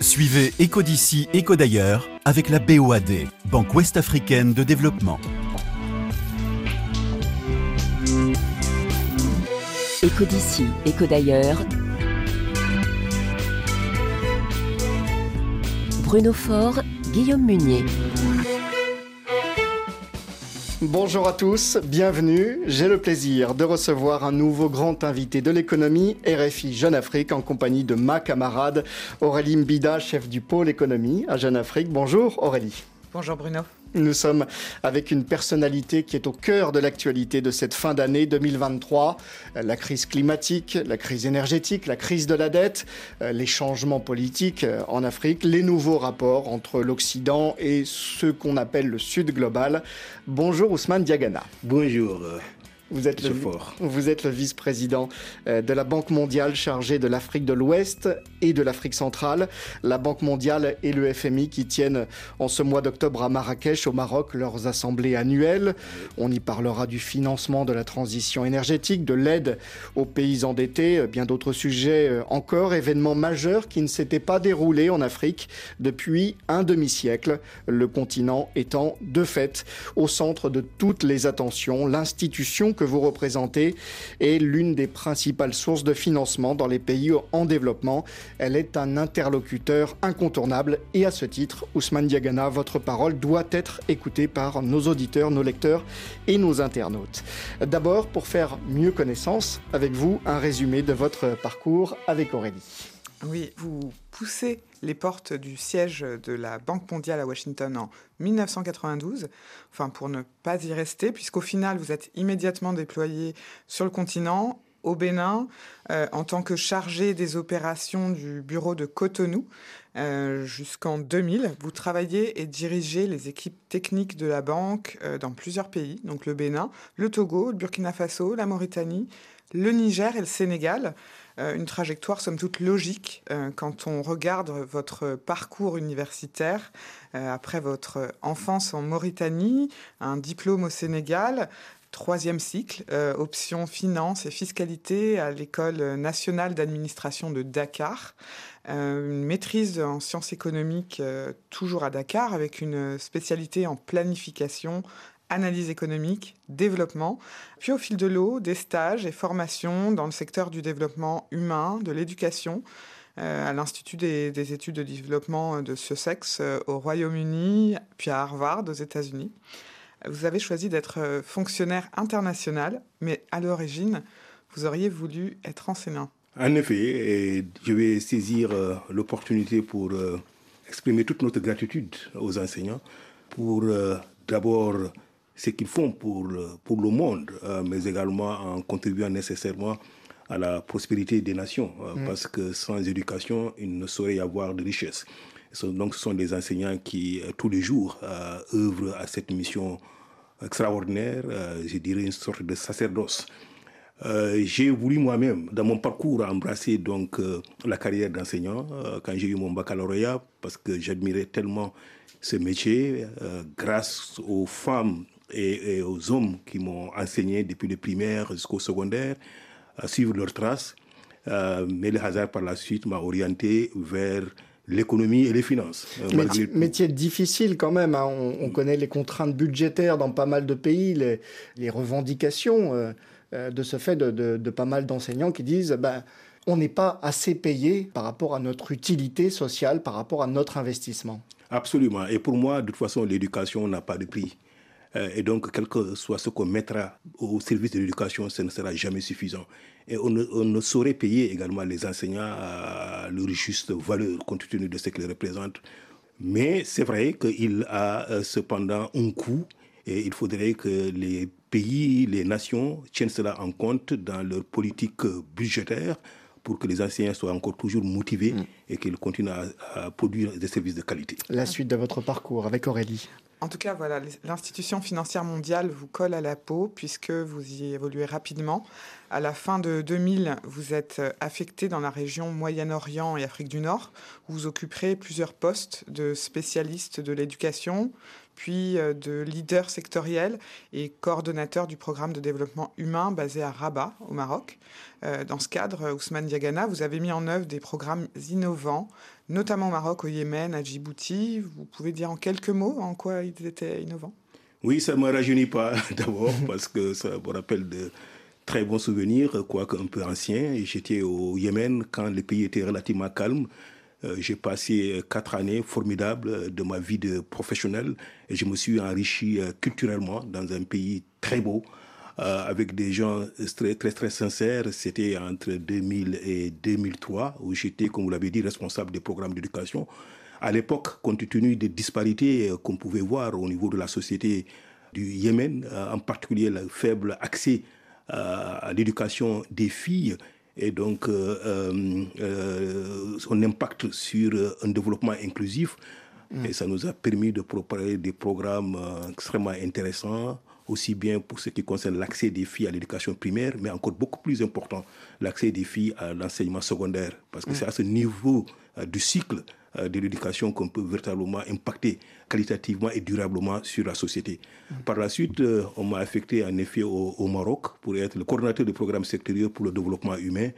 Suivez Éco d'ici, Éco d'ailleurs avec la BOAD, Banque Ouest-Africaine de Développement. Éco d'ici, Éco d'ailleurs. Bruno Faure, Guillaume Munier. Bonjour à tous, bienvenue. J'ai le plaisir de recevoir un nouveau grand invité de l'économie, RFI Jeune Afrique, en compagnie de ma camarade Aurélie Mbida, chef du pôle économie à Jeune Afrique. Bonjour Aurélie. Bonjour Bruno. Nous sommes avec une personnalité qui est au cœur de l'actualité de cette fin d'année 2023. La crise climatique, la crise énergétique, la crise de la dette, les changements politiques en Afrique, les nouveaux rapports entre l'Occident et ce qu'on appelle le Sud global. Bonjour Ousmane Diagana. Bonjour. Vous êtes, le, vous êtes le vice-président euh, de la Banque mondiale chargée de l'Afrique de l'Ouest et de l'Afrique centrale. La Banque mondiale et le FMI qui tiennent en ce mois d'octobre à Marrakech, au Maroc, leurs assemblées annuelles. On y parlera du financement de la transition énergétique, de l'aide aux pays endettés, euh, bien d'autres sujets euh, encore. Événements majeurs qui ne s'étaient pas déroulés en Afrique depuis un demi-siècle, le continent étant de fait au centre de toutes les attentions, l'institution que vous représentez est l'une des principales sources de financement dans les pays en développement. Elle est un interlocuteur incontournable et à ce titre, Ousmane Diagana, votre parole doit être écoutée par nos auditeurs, nos lecteurs et nos internautes. D'abord, pour faire mieux connaissance avec vous, un résumé de votre parcours avec Aurélie. Oui, vous poussez les portes du siège de la Banque mondiale à Washington en 1992, enfin pour ne pas y rester, puisqu'au final vous êtes immédiatement déployé sur le continent, au Bénin, euh, en tant que chargé des opérations du bureau de Cotonou. Euh, jusqu'en 2000, vous travaillez et dirigez les équipes techniques de la banque euh, dans plusieurs pays, donc le Bénin, le Togo, le Burkina Faso, la Mauritanie, le Niger et le Sénégal. Euh, une trajectoire somme toute logique euh, quand on regarde votre parcours universitaire euh, après votre enfance en Mauritanie, un diplôme au Sénégal, troisième cycle, option finance et fiscalité à l'école nationale d'administration de Dakar, une maîtrise en sciences économiques toujours à Dakar avec une spécialité en planification, analyse économique, développement, puis au fil de l'eau, des stages et formations dans le secteur du développement humain, de l'éducation, euh, à l'Institut des, études de développement de Sussex euh, au Royaume-Uni, puis à Harvard aux États-Unis. Vous avez choisi d'être euh, fonctionnaire international, mais à l'origine, vous auriez voulu être enseignant. En effet, je vais saisir l'opportunité pour exprimer toute notre gratitude aux enseignants, pour d'abord ce qu'ils font pour le, pour le monde, euh, mais également en contribuant nécessairement à la prospérité des nations, euh, mm. parce que sans éducation, il ne saurait y avoir de richesse. Donc ce sont des enseignants qui, euh, tous les jours, œuvrent à cette mission extraordinaire, je dirais une sorte de sacerdoce. j'ai voulu moi-même, dans mon parcours, embrasser donc la carrière d'enseignant quand j'ai eu mon baccalauréat, parce que j'admirais tellement ce métier, grâce aux femmes et, aux hommes qui m'ont enseigné depuis le primaire jusqu'au secondaire à suivre leurs traces. Euh, mais le hasard par la suite m'a orienté vers l'économie et les finances. Euh, métier, difficile quand même. Hein. On, connaît les contraintes budgétaires dans pas mal de pays, les, revendications euh, de ce fait de, pas mal d'enseignants qui disent ben, on n'est pas assez payé par rapport à notre utilité sociale, par rapport à notre investissement. Absolument. Et pour moi, de toute façon, l'éducation n'a pas de prix. Euh, et donc, quel que soit ce qu'on mettra au service de l'éducation, ce ne sera jamais suffisant. Et on ne, saurait payer également les enseignants à leur juste valeur, compte tenu de ce qu'ils représentent. Mais c'est vrai qu'il a euh, cependant un coût et il faudrait que les pays, les nations tiennent cela en compte dans leur politique budgétaire pour que les enseignants soient encore toujours motivés mm. et qu'ils continuent à produire des services de qualité. La suite de votre parcours avec Aurélie. En tout cas, voilà, l'institution financière mondiale vous colle à la peau puisque vous y évoluez rapidement. À la fin de 2000, vous êtes affecté dans la région Moyen-Orient et Afrique du Nord, où vous occuperez plusieurs postes de spécialiste de l'éducation, puis euh, de leader sectoriel et coordonnateur du programme de développement humain basé à Rabat, au Maroc. Euh, dans ce cadre, Ousmane Diagana, vous avez mis en œuvre des programmes innovants, notamment au Maroc, au Yémen, à Djibouti. Vous pouvez dire en quelques mots en quoi ils étaient innovants? Oui, ça ne me rajeunit pas d'abord parce que ça me rappelle de très bons souvenirs, quoique un peu anciens. J'étais au Yémen quand le pays était relativement calme. Euh, j'ai passé euh, quatre années formidables euh, de ma vie de professionnel et je me suis enrichi culturellement dans un pays très beau, avec des gens très, très, très sincères. C'était entre 2000 et 2003 où j'étais, comme vous l'avez dit, responsable des programmes d'éducation. À l'époque, compte tenu des disparités qu'on pouvait voir au niveau de la société du Yémen, en particulier le faible accès à l'éducation des filles, et donc euh, euh, euh, son impact sur un développement inclusif. Mm. Et ça nous a permis de préparer des programmes extrêmement intéressants, aussi bien pour ce qui concerne l'accès des filles à l'éducation primaire, mais encore beaucoup plus important, l'accès des filles à l'enseignement secondaire. Parce que mm. c'est à ce niveau du cycle de l'éducation qu'on peut véritablement impacter qualitativement et durablement sur la société. Mm. Par la suite, euh, on m'a affecté en effet au, Maroc pour être le coordinateur du programme sectoriel pour le développement humain.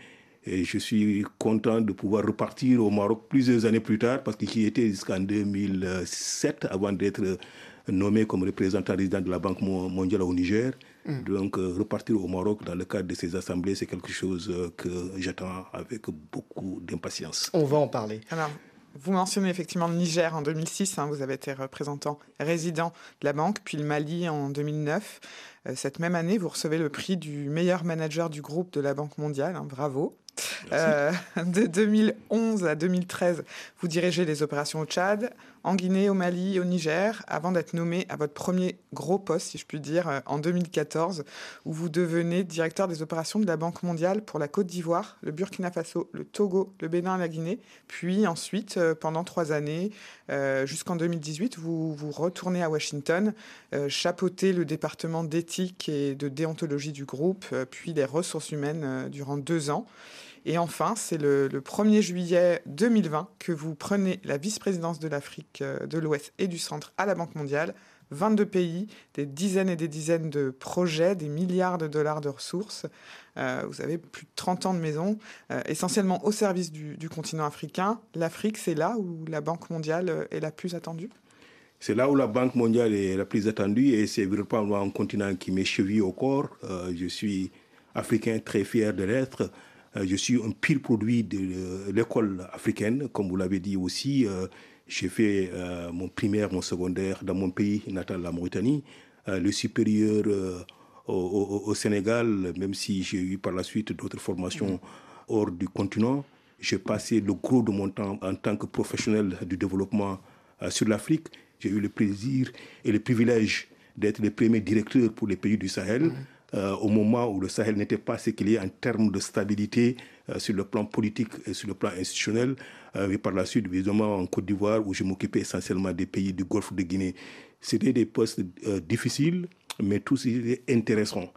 Et je suis content de pouvoir repartir au Maroc plusieurs années plus tard parce que j'y étais jusqu'en 2007 avant d'être nommé comme représentant résident de la Banque mondiale au Niger. Mm. Donc, euh, repartir au Maroc dans le cadre de ces assemblées, c'est quelque chose euh, que j'attends avec beaucoup d'impatience. On va en parler. Alors, vous mentionnez effectivement le Niger en 2006, hein, vous avez été représentant résident de la banque, puis le Mali en 2009. Euh, cette même année, vous recevez le prix du meilleur manager du groupe de la Banque mondiale, hein, bravo. Euh, de 2011 à 2013, vous dirigez les opérations au Tchad, en Guinée, au Mali, au Niger, avant d'être nommé à votre premier gros poste, si je puis dire, euh, en 2014, où vous devenez directeur des opérations de la Banque mondiale pour la Côte d'Ivoire, le Burkina Faso, le Togo, le Bénin et la Guinée. Puis ensuite, pendant trois années, jusqu'en 2018, vous, vous retournez à Washington, chapeauter le département d'éthique et de déontologie du groupe, puis les ressources humaines durant deux ans. Et enfin, c'est le, 1er juillet 2020 que vous prenez la vice-présidence de l'Afrique euh, de l'Ouest et du Centre à la Banque mondiale. 22 pays, des dizaines et des dizaines de projets, des milliards de dollars de ressources. Euh, vous avez plus de 30 ans de maison, euh, essentiellement au service du, continent africain. L'Afrique, c'est là où la Banque mondiale est la plus attendue? C'est là où la Banque mondiale est la plus attendue et c'est vraiment un continent qui m'est chevillé au corps. je suis africain très fier de l'être. Euh, je suis un pire produit de euh, l'école africaine, comme vous l'avez dit aussi. Euh, j'ai fait mon primaire, mon secondaire dans mon pays natal, la Mauritanie. le supérieur au, Sénégal, même si j'ai eu par la suite d'autres formations hors du continent. J'ai passé le gros de mon temps en tant que professionnel du développement sur l'Afrique. J'ai eu le plaisir et le privilège d'être le premier directeur pour les pays du Sahel. Euh, au moment où le Sahel n'était pas ce qu'il est en termes de stabilité euh, sur le plan politique et sur le plan institutionnel. Euh, et par la suite, évidemment, en Côte d'Ivoire, où je m'occupais essentiellement des pays du Golfe de Guinée. C'était des postes difficiles, mais tous étaient intéressants.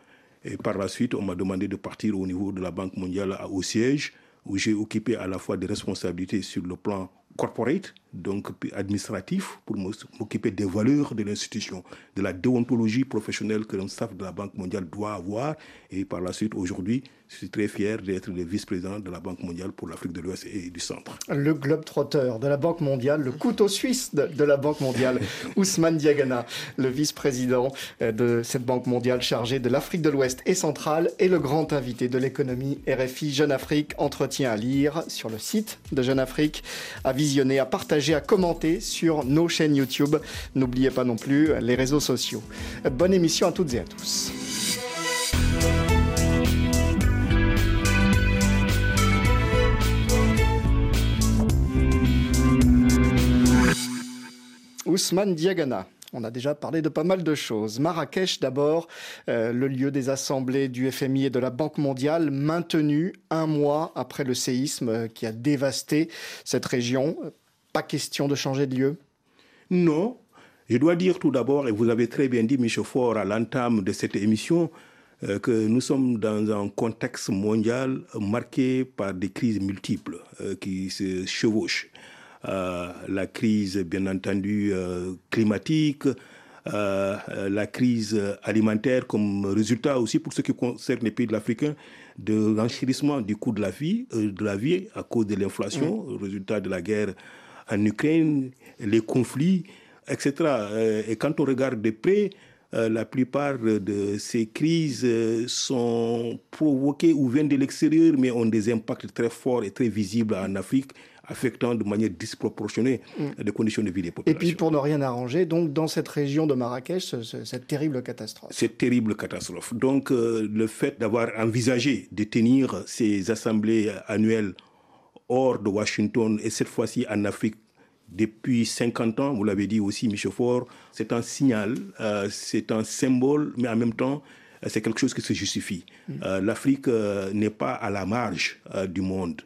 Et par la suite, on m'a demandé de partir au niveau de la Banque mondiale au siège, où j'ai occupé à la fois des responsabilités sur le plan corporate, donc administratif, pour m'occuper des valeurs de l'institution, de la déontologie professionnelle que le staff de la Banque mondiale doit avoir. Et par la suite, aujourd'hui, je suis très fier d'être le vice-président de la Banque mondiale pour l'Afrique de l'Ouest et du Centre. Le globe trotteur de la Banque mondiale, le couteau suisse de, la Banque mondiale, Ousmane Diagana, le vice-président euh, de cette Banque mondiale chargée de l'Afrique de l'Ouest et centrale, et le grand invité de l'économie RFI Jeune Afrique. Entretien à lire sur le site de Jeune Afrique, à visionner, à partager, à commenter sur nos chaînes YouTube. N'oubliez pas non plus les réseaux sociaux. Bonne émission à toutes et à tous. Ousmane Diagana. On a déjà parlé de pas mal de choses. Marrakech d'abord, euh, le lieu des assemblées du FMI et de la Banque mondiale, maintenu un mois après le séisme euh, qui a dévasté cette région. Pas question de changer de lieu Non. Je dois dire tout d'abord, et vous avez très bien dit, Michel Faure, à l'entame de cette émission, euh, que nous sommes dans un contexte mondial marqué par des crises multiples euh, qui se chevauchent. Euh, la crise, bien entendu, climatique, la crise alimentaire comme résultat aussi pour ce qui concerne les pays de l'Afrique de l'enchérissement du coût de la vie, de la vie à cause de l'inflation, mmh. résultat de la guerre en Ukraine, les conflits, etc. Et quand on regarde de près, euh, la plupart de ces crises euh, sont provoquées ou viennent de l'extérieur, mais ont des impacts très forts et très visibles en Afrique affectant de manière disproportionnée mm. les conditions de vie des populations. Et puis pour ne rien arranger, donc dans cette région de Marrakech, cette terrible catastrophe. Cette terrible catastrophe. Donc euh, le fait d'avoir envisagé de tenir ces assemblées annuelles hors de Washington et cette fois-ci en Afrique depuis 50 ans, vous l'avez dit aussi, Michel Fort, c'est un signal, euh, c'est un symbole, mais en même temps, euh, c'est quelque chose qui se justifie. Euh, L'Afrique n'est pas à la marge du monde.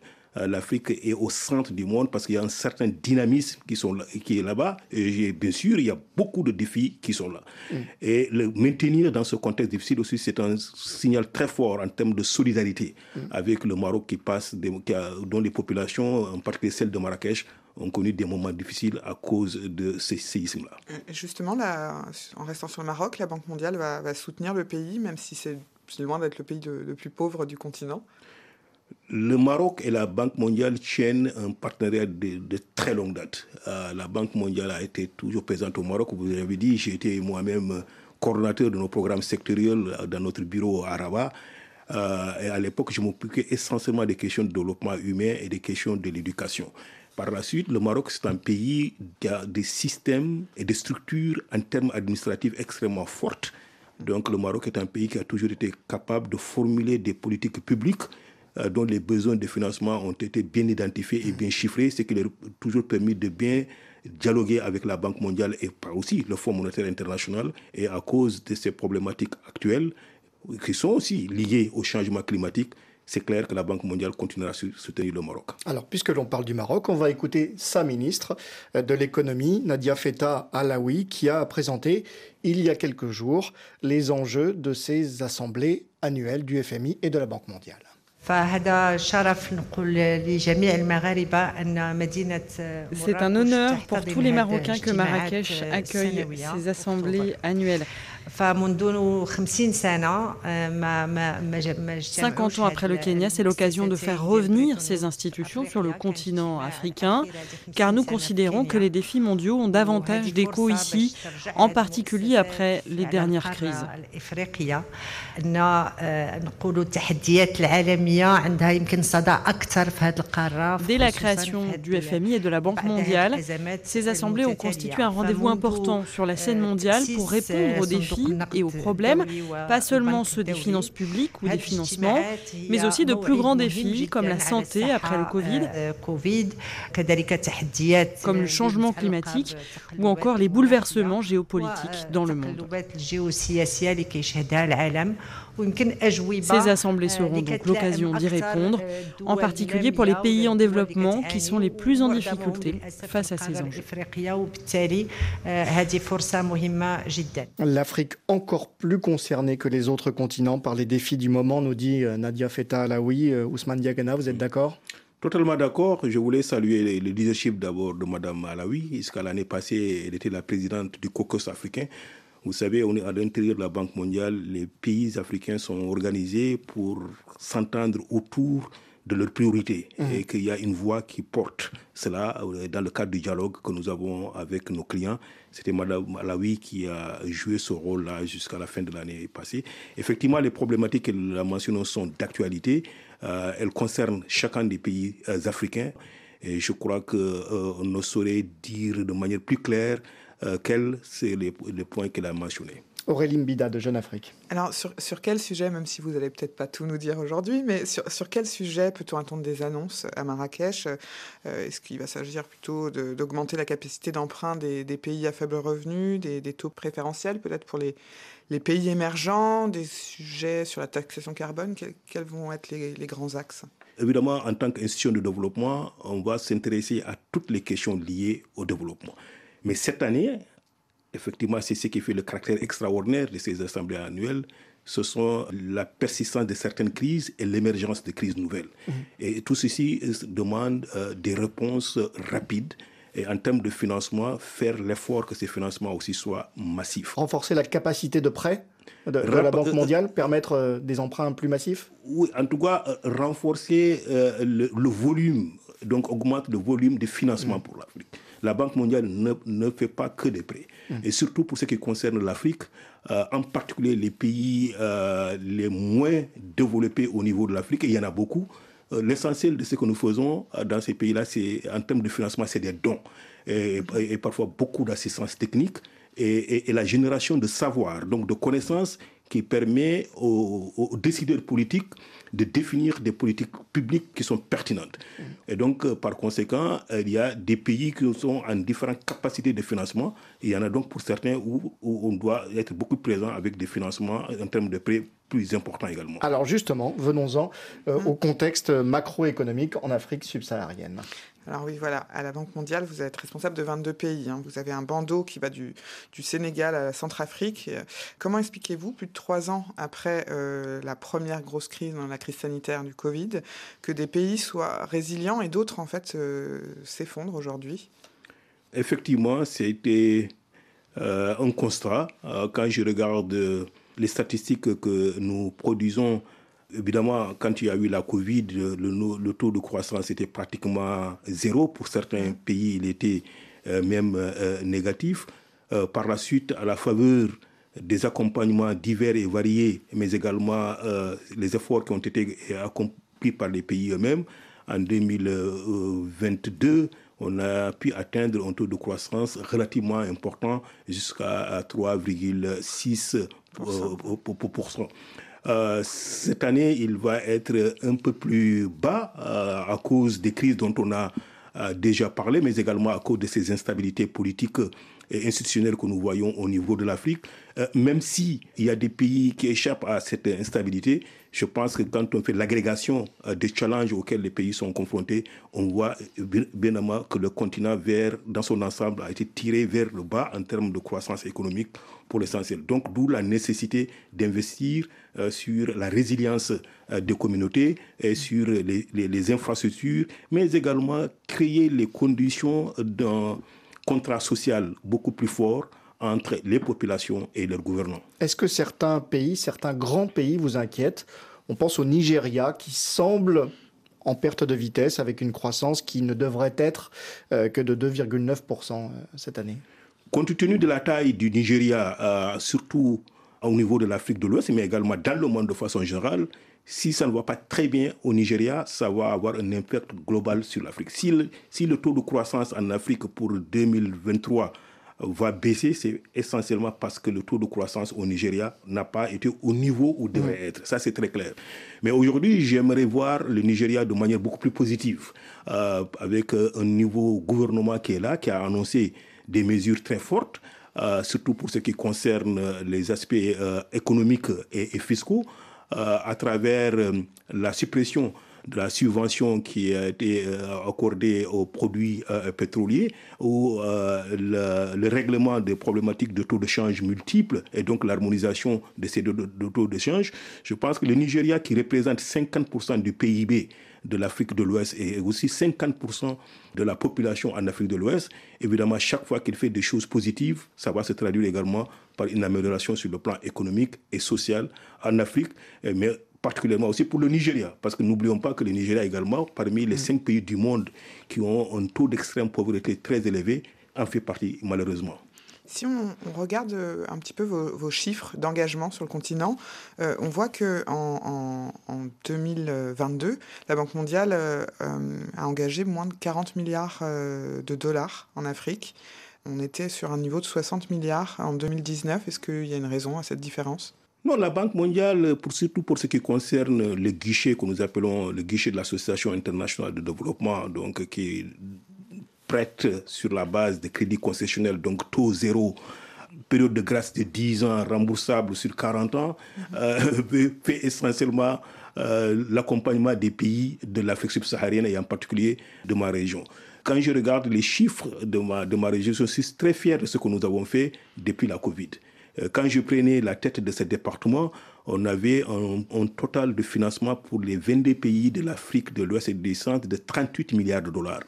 L'Afrique est au centre du monde parce qu'il y a un certain dynamisme qui, sont qui est là-bas. Et bien sûr, il y a beaucoup de défis qui sont là. Mm. Et le maintenir dans ce contexte difficile aussi, c'est un signal très fort en termes de solidarité mm. avec le Maroc qui passe, dont les populations, en particulier celles de Marrakech, ont connu des moments difficiles à cause de ces séismes-là. Justement, là, en restant sur le Maroc, la Banque mondiale va, soutenir le pays, même si c'est loin d'être le pays le plus pauvre du continent. Le Maroc et la Banque mondiale tiennent un partenariat de, très longue date. Euh, la Banque mondiale a été toujours présente au Maroc. Vous avez dit, j'ai été moi-même coordonnateur de nos programmes sectoriels dans notre bureau à Rabat. Euh, et à l'époque, je m'occupais essentiellement des questions de développement humain et des questions de l'éducation. Par la suite, le Maroc, c'est un pays qui a des systèmes et des structures en termes administratifs extrêmement fortes. Donc le Maroc est un pays qui a toujours été capable de formuler des politiques publiques euh, dont les besoins de financement ont été bien identifiés et bien chiffrés, ce qui leur a toujours permis de bien dialoguer avec la Banque mondiale et aussi le Fonds monétaire international. Et à cause de ces problématiques actuelles, qui sont aussi liées au changement climatique, c'est clair que la Banque mondiale continuera à soutenir le Maroc. Alors, puisque l'on parle du Maroc, on va écouter sa ministre euh, de l'économie, Nadia Feta Alaoui, qui a présenté il y a quelques jours les enjeux de ces assemblées annuelles du FMI et de la Banque mondiale. C'est un honneur pour tous les Marocains que Marrakech accueille ces assemblées annuelles. 50 ans après le Kenya, c'est l'occasion de faire revenir ces institutions sur le continent africain, car nous considérons que les défis mondiaux ont davantage d'écho ici, en particulier après les dernières crises. Dès la création du FMI et de la Banque mondiale, ces assemblées ont constitué un rendez-vous important sur la scène mondiale pour répondre aux défis et aux problèmes, pas seulement ceux des finances publiques ou des financements, mais aussi de plus grands défis comme la santé après le Covid, comme le changement climatique ou encore les bouleversements géopolitiques dans le monde. Ces assemblées seront donc l'occasion d'y répondre, en particulier pour les pays en développement qui sont les plus en difficulté face à ces enjeux. L'Afrique encore plus concernée que les autres continents par les défis du moment, nous dit euh, Nadia Feta Alaoui. Euh, Ousmane Diagana, vous êtes d'accord? Totalement d'accord. Je voulais saluer le leadership d'abord de Mme Alaoui. Jusqu'à l'année passée, elle était la présidente du caucus africain. Vous savez, on est à l'intérieur de la Banque mondiale, les pays africains sont organisés pour s'entendre autour de leurs priorités mmh. et qu'il y a une voix qui porte cela euh, dans le cadre du dialogue que nous avons avec nos clients. C'était Mme Alaoui qui a joué ce rôle-là jusqu'à la fin de l'année passée. Effectivement, les problématiques qu'elle a mentionnées sont d'actualité. Euh, elles concernent chacun des pays euh, africains. Et je crois qu'on ne saurait dire de manière plus claire euh, quels sont les, points qu'elle a mentionnés. Aurélie Mbida de Jeune Afrique. Alors, sur, sur, quel sujet, même si vous n'allez peut-être pas tout nous dire aujourd'hui, mais sur, sur, quel sujet peut-on attendre des annonces à Marrakech? Euh, Est-ce qu'il va s'agir plutôt d'augmenter la capacité d'emprunt des, des, pays à faible revenu, des, des taux préférentiels peut-être pour les, les, pays émergents, des sujets sur la taxation carbone? Quels, vont être les, les grands axes? Évidemment, en tant qu'institution de développement, on va s'intéresser à toutes les questions liées au développement. Mais cette année, effectivement, c'est ce qui fait le caractère extraordinaire de ces assemblées annuelles, ce sont la persistance de certaines crises et l'émergence de crises nouvelles. Mmh. Et tout ceci demande des réponses rapides et en termes de financement, faire l'effort que ces financements aussi soient massifs. Renforcer la capacité de prêt de, la Banque mondiale, permettre des emprunts plus massifs? Oui, en tout cas, renforcer le, volume, donc augmenter le volume de financement mmh. pour l'Afrique la Banque mondiale ne, fait pas que des prêts. Mmh. Et surtout pour ce qui concerne l'Afrique, euh, en particulier les pays euh, les moins développés au niveau de l'Afrique, et il y en a beaucoup. Euh, l'essentiel de ce que nous faisons dans ces pays-là, c'est en termes de financement, c'est des dons et, parfois beaucoup d'assistance technique et, la génération de savoir, donc de connaissances qui permet aux décideurs politiques de définir des politiques publiques qui sont pertinentes. Et donc, euh, par conséquent, euh, il y a des pays qui sont en différentes capacités de financement. il y en a donc pour certains où, on doit être beaucoup présent avec des financements en termes de prêts plus importants également. Alors justement, venons-en euh, au contexte macroéconomique en Afrique subsaharienne. Alors oui, voilà, à la Banque mondiale, vous êtes responsable de 22 pays. Hein. Vous avez un bandeau qui va du, du Sénégal à la Centrafrique. Comment expliquez-vous, plus de trois ans après euh, la première grosse crise, dans la crise sanitaire du Covid, que des pays soient résilients et d'autres, en fait, euh, s'effondrent aujourd'hui? Effectivement, c'était euh, un constat. quand je regarde les statistiques que nous produisons Évidemment, quand il y a eu la Covid, le, taux de croissance était pratiquement zéro. Pour certains pays, il était euh, même euh, négatif. Euh, par la suite, à la faveur des accompagnements divers et variés, mais également les efforts qui ont été accomplis par les pays eux-mêmes, en 2022, on a pu atteindre un taux de croissance relativement important jusqu'à 3,6%. Euh, cette année, il va être un peu plus bas euh, à cause des crises dont on a euh, déjà parlé, mais également à cause de ces instabilités politiques et institutionnelles que nous voyons au niveau de l'Afrique. même s'il y a des pays qui échappent à cette instabilité, je pense que quand on fait l'agrégation des challenges auxquels les pays sont confrontés, on voit bien évidemment que le continent vers, dans son ensemble a été tiré vers le bas en termes de croissance économique pour l'essentiel. Donc d'où la nécessité d'investir euh, sur la résilience euh, des communautés et sur les, infrastructures, mais également créer les conditions d'un contrat social beaucoup plus fort entre les populations et leurs gouvernants. Est-ce que certains pays, certains grands pays vous inquiètent? On pense au Nigeria qui semble en perte de vitesse avec une croissance qui ne devrait être euh, que de 2,9% cette année. Compte tenu de la taille du Nigeria, surtout au niveau de l'Afrique de l'Ouest, mais également dans le monde de façon générale, si ça ne va pas très bien au Nigeria, ça va avoir un impact global sur l'Afrique. Si le, si le taux de croissance en Afrique pour 2023 va baisser, c'est essentiellement parce que le taux de croissance au Nigeria n'a pas été au niveau où devrait être. Ça, c'est très clair. Mais aujourd'hui, j'aimerais voir le Nigeria de manière beaucoup plus positive, euh, avec euh, un nouveau gouvernement qui est là, qui a annoncé des mesures très fortes. Euh, surtout pour ce qui concerne les aspects euh, économiques et, fiscaux, à travers la suppression de la subvention qui a été accordée aux produits pétroliers ou le, règlement des problématiques de taux de change multiples et donc l'harmonisation de ces taux de change, je pense que le Nigeria qui représente 50% du PIB de l'Afrique de l'Ouest et aussi 50% de la population en Afrique de l'Ouest. Évidemment, chaque fois qu'il fait des choses positives, ça va se traduire également par une amélioration sur le plan économique et social en Afrique, mais particulièrement aussi pour le Nigeria, parce que n'oublions pas que le Nigeria également, parmi les cinq pays du monde qui ont un taux d'extrême pauvreté très élevé, en fait partie malheureusement. Si on, regarde euh, un petit peu vos, chiffres d'engagement sur le continent, euh, on voit que en, 2022, la Banque mondiale euh, a engagé moins de 40 milliards de dollars en Afrique. On était sur un niveau de 60 milliards en 2019. Est-ce qu'il y a une raison à cette différence? Non, la Banque mondiale, pour, surtout pour ce qui concerne le guichet que nous appelons le guichet de l'Association internationale de développement, donc qui prête sur la base des crédits concessionnels, donc taux zéro, période de grâce de 10 ans, remboursable sur 40 ans, euh, fait essentiellement euh, l'accompagnement des pays de l'Afrique subsaharienne et en particulier de ma région. Quand je regarde les chiffres de ma, de ma région, je suis très fier de ce que nous avons fait depuis la Covid. Euh, quand je prenais la tête de ce département, on avait un, total de financement pour les 22 pays de l'Afrique de l'Ouest et du Centre de 38 milliards de dollars.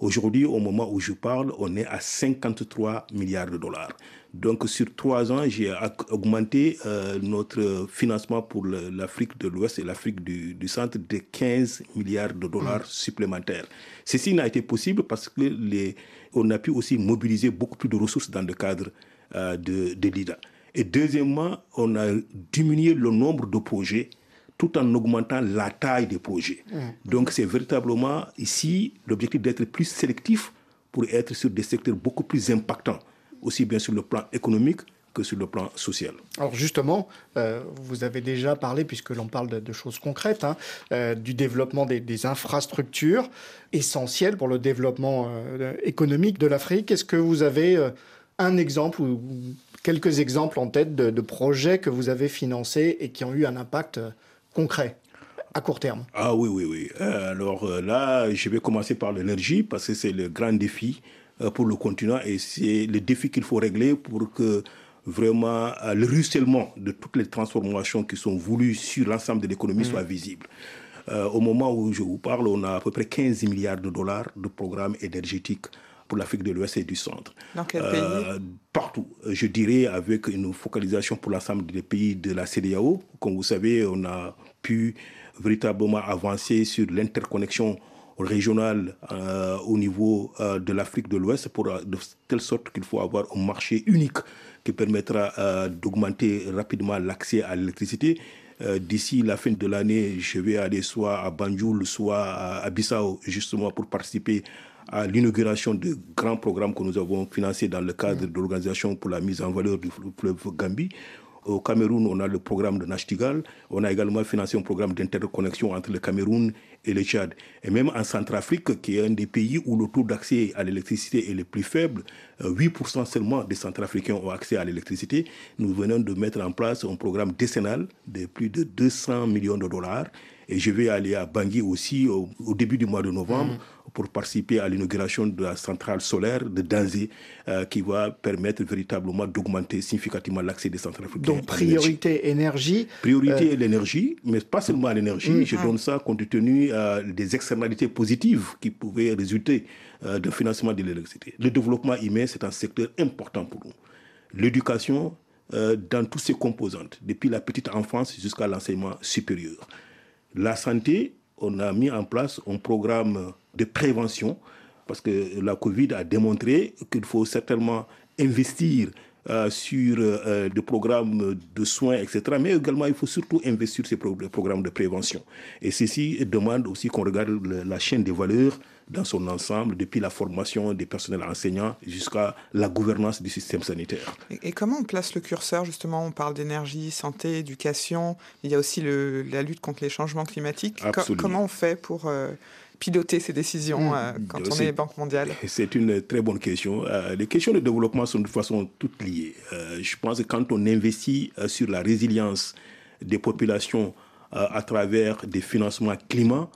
Aujourd'hui, au moment où je parle, on est à 53 milliards de dollars. Donc sur trois ans, j'ai augmenté euh, notre financement pour l'Afrique de l'Ouest et l'Afrique du, Centre de 15 milliards de dollars mmh. supplémentaires. Ceci n'a été possible parce que les, on a pu aussi mobiliser beaucoup plus de ressources dans le cadre euh, de, de l'IDA. Et deuxièmement, on a diminué le nombre de projets tout en augmentant la taille des projets. Mmh. Donc c'est véritablement ici l'objectif d'être plus sélectif pour être sur des secteurs beaucoup plus impactants, aussi bien sur le plan économique que sur le plan social. Alors justement, euh, vous avez déjà parlé, puisque l'on parle de, choses concrètes, hein, euh, du développement des, infrastructures essentielles pour le développement euh, économique de l'Afrique. Est-ce que vous avez un exemple ou quelques exemples en tête de, projets que vous avez financés et qui ont eu un impact concret à court terme Ah oui, oui, oui. Euh, alors euh, là, je vais commencer par l'énergie parce que c'est le grand défi euh, pour le continent et c'est le défi qu'il faut régler pour que vraiment le ruissellement de toutes les transformations qui sont voulues sur l'ensemble de l'économie mmh. soit visible. au moment où je vous parle, on a à peu près 15 milliards de dollars de programmes énergétiques pour l'Afrique de l'Ouest et du Centre. Dans quel pays? euh, Partout. Je dirais avec une focalisation pour l'ensemble des pays de la CDAO. Comme vous savez, on a pu véritablement avancer sur l'interconnexion régionale euh, au niveau euh, de l'Afrique de l'Ouest pour de telle sorte qu'il faut avoir un marché unique qui permettra d'augmenter rapidement l'accès à l'électricité. D'ici la fin de l'année, je vais aller soit à Banjul, soit à Bissau, justement pour participer à l'inauguration de grands programmes que nous avons financés dans le cadre de l'Organisation pour la mise en valeur du fleuve Gambie. Au Cameroun, on a le programme de Nachtigal. On a également financé un programme d'interconnexion entre le Cameroun et le Tchad. Et même en Centrafrique, qui est un des pays où le taux d'accès à l'électricité est le plus faible, 8% euh, seulement des Centrafricains ont accès à l'électricité. Nous venons de mettre en place un programme décennal de plus de 200 millions de dollars. Et je vais aller à Bangui aussi au, début du mois de novembre. Mmh pour participer à l'inauguration de la centrale solaire de Danzé, euh, qui va permettre véritablement d'augmenter significativement l'accès des centrales africaines. Donc priorité énergie. Priorité euh, l'énergie, mais pas seulement l'énergie. Mm. Je donne ça compte tenu euh, des externalités positives qui pouvaient résulter du financement de l'électricité. Le développement humain, c'est un secteur important pour nous. L'éducation, dans toutes ses composantes, depuis la petite enfance jusqu'à l'enseignement supérieur. La santé, on a mis en place un programme de prévention, parce que la Covid a démontré qu'il faut certainement investir euh, sur euh, des programmes de soins, etc. Mais également, il faut surtout investir sur ces programmes de prévention. Et ceci demande aussi qu'on regarde la chaîne des valeurs dans son ensemble, depuis la formation des personnels enseignants jusqu'à la gouvernance du système sanitaire. Et, comment on place le curseur Justement, on parle d'énergie, santé, éducation. Il y a aussi le, la lutte contre les changements climatiques. comment on fait pour... Euh, piloter ces décisions mmh. euh, quand on est Banque mondiale? C'est une très bonne question. Euh, les questions de développement sont de toute façon toutes liées. Euh, je pense que quand on investit sur la résilience des populations à travers des financements climat,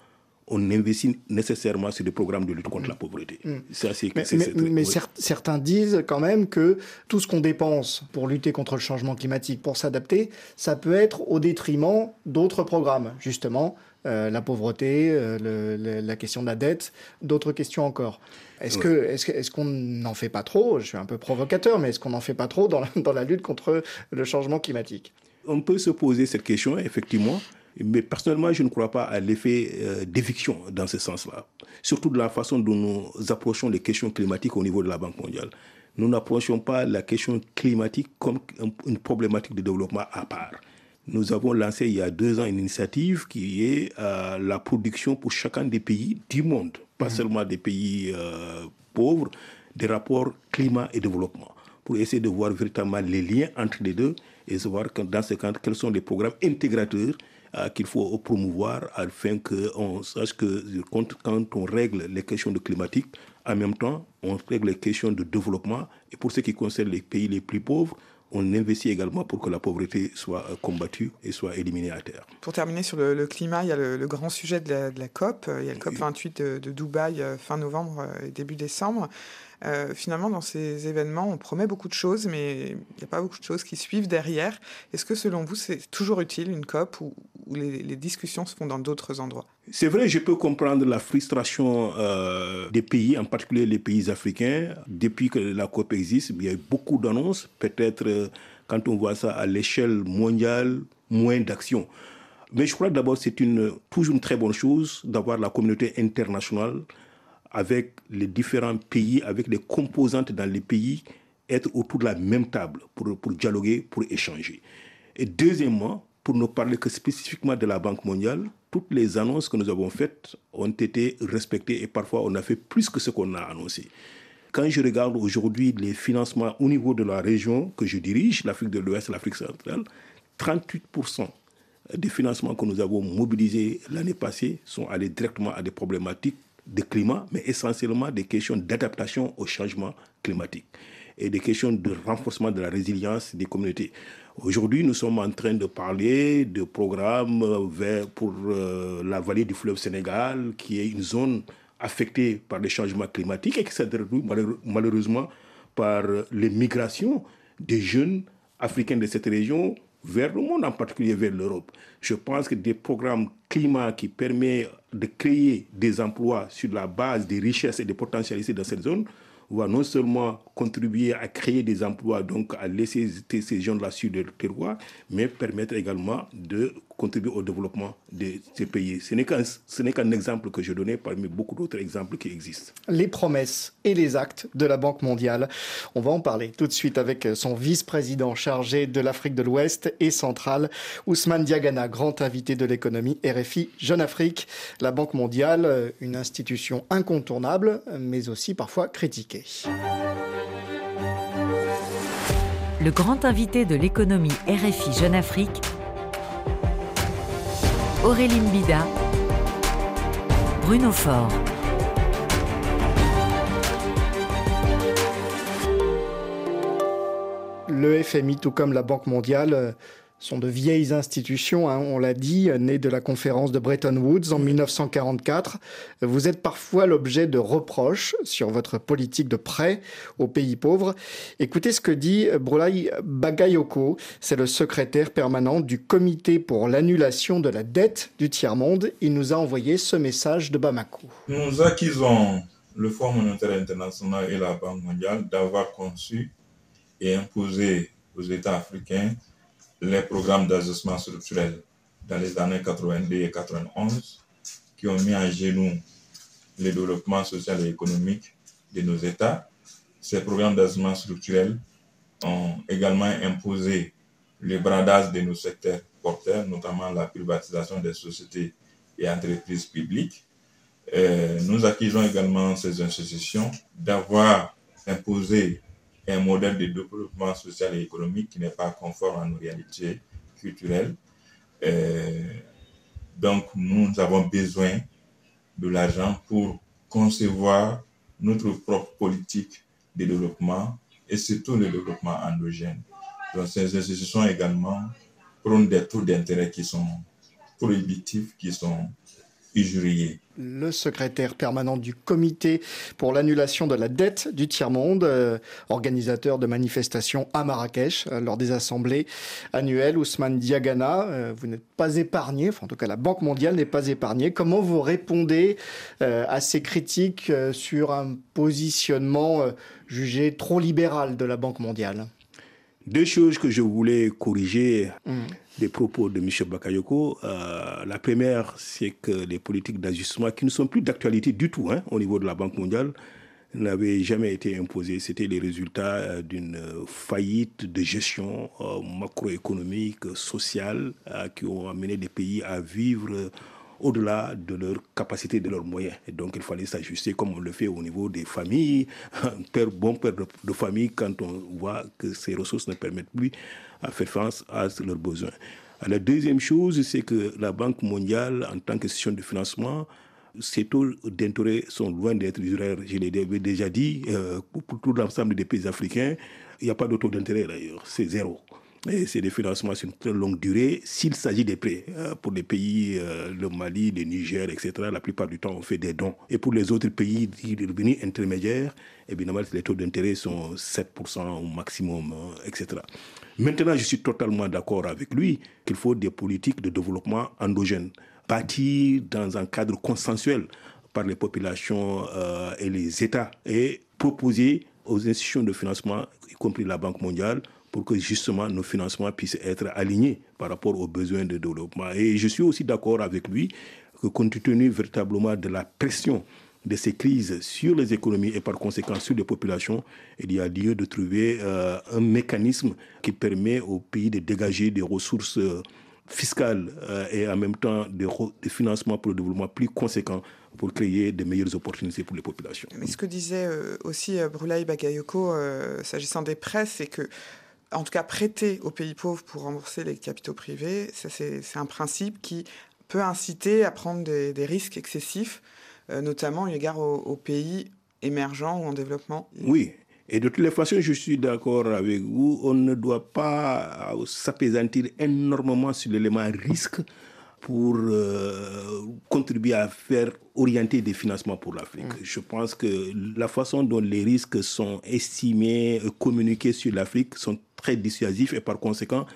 on investit nécessairement sur des programmes de lutte contre la pauvreté. Mmh. mais, certains disent quand même que tout ce qu'on dépense pour lutter contre le changement climatique, pour s'adapter, ça peut être au détriment d'autres programmes, justement, euh, la pauvreté, euh, la question de la dette, d'autres questions encore. Est-ce que est-ce qu'on n'en fait pas trop? Je suis un peu provocateur, mais est-ce qu'on n'en fait pas trop dans la, dans la lutte contre le changement climatique? On peut se poser cette question, effectivement. Mais personnellement, je ne crois pas à l'effet euh, d'éviction dans ce sens-là. Surtout de la façon dont nous approchons les questions climatiques au niveau de la Banque mondiale. Nous n'approchons pas la question climatique comme une problématique de développement à part. Nous avons lancé il y a deux ans une initiative qui est euh, la production pour chacun des pays du monde, pas mmh. seulement des pays euh, pauvres, des rapports climat et développement, pour essayer de voir véritablement les liens entre les deux et de voir dans ce cadre quels sont les programmes intégrateurs qu'il faut promouvoir afin qu'on sache que quand on règle les questions de climatique, en même temps, on règle les questions de développement. Et pour ce qui concerne les pays les plus pauvres, on investit également pour que la pauvreté soit euh, combattue et soit éliminée à terre. Pour terminer sur le, climat, il y a le, grand sujet de la, COP. Il y a le COP 28 de, de Dubaï fin novembre et début décembre. Euh, finalement, dans ces événements, on promet beaucoup de choses, mais il n'y a pas beaucoup de choses qui suivent derrière. Est-ce que selon vous, c'est toujours utile une COP ou, les, discussions se font dans d'autres endroits? C'est vrai, je peux comprendre la frustration euh, des pays, en particulier les pays africains. Depuis que la COP existe, il y a eu beaucoup d'annonces. Peut-être euh, quand on voit ça à l'échelle mondiale, moins d'actions. Mais je crois d'abord c'est toujours une très bonne chose d'avoir la communauté internationale avec les différents pays, avec les composantes dans les pays, être autour de la même table pour, pour dialoguer, pour échanger. Et deuxièmement, pour ne parler que spécifiquement de la Banque mondiale, toutes les annonces que nous avons faites ont été respectées et parfois on a fait plus que ce qu'on a annoncé. Quand je regarde aujourd'hui les financements au niveau de la région que je dirige, l'Afrique de l'Ouest, l'Afrique centrale, 38% des financements que nous avons mobilisés l'année passée sont allés directement à des problématiques de climat, mais essentiellement des questions d'adaptation au changement climatique et des questions de renforcement de la résilience des communautés. Aujourd'hui, nous sommes en train de parler de programmes vers, pour euh, la vallée du fleuve Sénégal, qui est une zone affectée par les changements climatiques et qui s'est malheureusement par les migrations des jeunes africains de cette région vers le monde, en particulier vers l'Europe. Je pense que des programmes climat qui permettent de créer des emplois sur la base des richesses et des potentialités dans cette zone va non seulement contribuer à créer des emplois, donc à laisser ces gens-là sur le terroir, mais permettre également de contribuer au développement de ces pays. Ce n'est qu'un exemple que je donnais parmi beaucoup d'autres exemples qui existent. Les promesses et les actes de la Banque mondiale. On va en parler tout de suite avec son vice-président chargé de l'Afrique de l'Ouest et centrale, Ousmane Diagana, grand invité de l'économie RFI Jeune Afrique. La Banque mondiale, une institution incontournable, mais aussi parfois critiquée. Le grand invité de l'économie RFI Jeune Afrique Aurélie Bida, Bruno Faure. Le FMI, tout comme la Banque mondiale, sont de vieilles institutions, hein, on l'a dit, nées de la conférence de Bretton Woods en 1944. Vous êtes parfois l'objet de reproches sur votre politique de prêt aux pays pauvres. Écoutez ce que dit Brulai Bagayoko, c'est le secrétaire permanent du comité pour l'annulation de la dette du tiers-monde. Il nous a envoyé ce message de Bamako. Nous accusons le Fonds monétaire international et la Banque mondiale d'avoir conçu et imposé aux États africains les programmes d'ajustement structurel dans les années 82 et 91 qui ont mis à genoux le développement social et économique de nos États. Ces programmes d'ajustement structurel ont également imposé le bradage de nos secteurs porteurs, notamment la privatisation des sociétés et entreprises publiques. Euh, nous accusons également ces institutions d'avoir imposé un modèle de développement social et économique qui n'est pas conforme à nos réalités culturelles. Euh, donc, nous avons besoin de l'argent pour concevoir notre propre politique de développement et surtout le développement endogène. Donc, ces institutions également prennent des taux d'intérêt qui sont prohibitifs, qui sont le secrétaire permanent du comité pour l'annulation de la dette du tiers-monde, euh, organisateur de manifestations à Marrakech euh, lors des assemblées annuelles, Ousmane Diagana, euh, vous n'êtes pas épargné, enfin, en tout cas la Banque mondiale n'est pas épargnée. Comment vous répondez à ces critiques sur un positionnement jugé trop libéral de la Banque mondiale? Deux choses que je voulais corriger mmh. des propos de M. Bakayoko. Euh, la première, c'est que les politiques d'ajustement, qui ne sont plus d'actualité du tout hein, au niveau de la Banque mondiale, n'avaient jamais été imposées. C'était les résultats euh, d'une faillite de gestion euh, macroéconomique, sociale, qui ont amené des pays à vivre au-delà de leur capacité, de leurs moyens. Et donc il fallait s'ajuster comme on le fait au niveau des familles, un bon père de, famille quand on voit que ces ressources ne permettent plus à faire face à leurs besoins. La deuxième chose, c'est que la Banque mondiale, en tant qu'institution de financement, ces taux d'intérêt sont loin d'être usuraires. Je l'ai déjà dit, euh, pour, tout l'ensemble des pays africains, il n'y a pas de taux d'intérêt d'ailleurs, c'est zéro. Et c'est des financements sur une très longue durée. S'il s'agit des prêts, euh, pour les pays, euh, le Mali, le Niger, etc., la plupart du temps, on fait des dons. Et pour les autres pays de revenus intermédiaires, évidemment, les taux d'intérêt sont 7% au maximum, etc. Maintenant, je suis totalement d'accord avec lui qu'il faut des politiques de développement endogènes bâti dans un cadre consensuel par les populations euh, et les États et proposer aux institutions de financement, y compris la Banque mondiale, pour que justement nos financements puissent être alignés par rapport aux besoins de développement. Et je suis aussi d'accord avec lui que compte tenu véritablement de la pression de ces crises sur les économies et par conséquent sur les populations, il y a lieu de trouver euh, un mécanisme qui permet aux pays de dégager des ressources euh, fiscale euh, et en même temps des, financements pour le développement plus conséquents pour créer de meilleures opportunités pour les populations. Mais ce que disait aussi Brulay Bagayoko s'agissant des prêts, c'est que en tout cas, prêter aux pays pauvres pour rembourser les capitaux privés, c'est un principe qui peut inciter à prendre des, risques excessifs, notamment eu égard aux, pays émergents ou en développement. Oui, et de toutes les façons, je suis d'accord avec vous, on ne doit pas s'apaisantir énormément sur l'élément risque pour euh, contribuer à faire orienter des financements pour l'Afrique. Mm. Je pense que la façon dont les risques sont estimés, communiqués sur l'Afrique sont très dissuasifs et par conséquent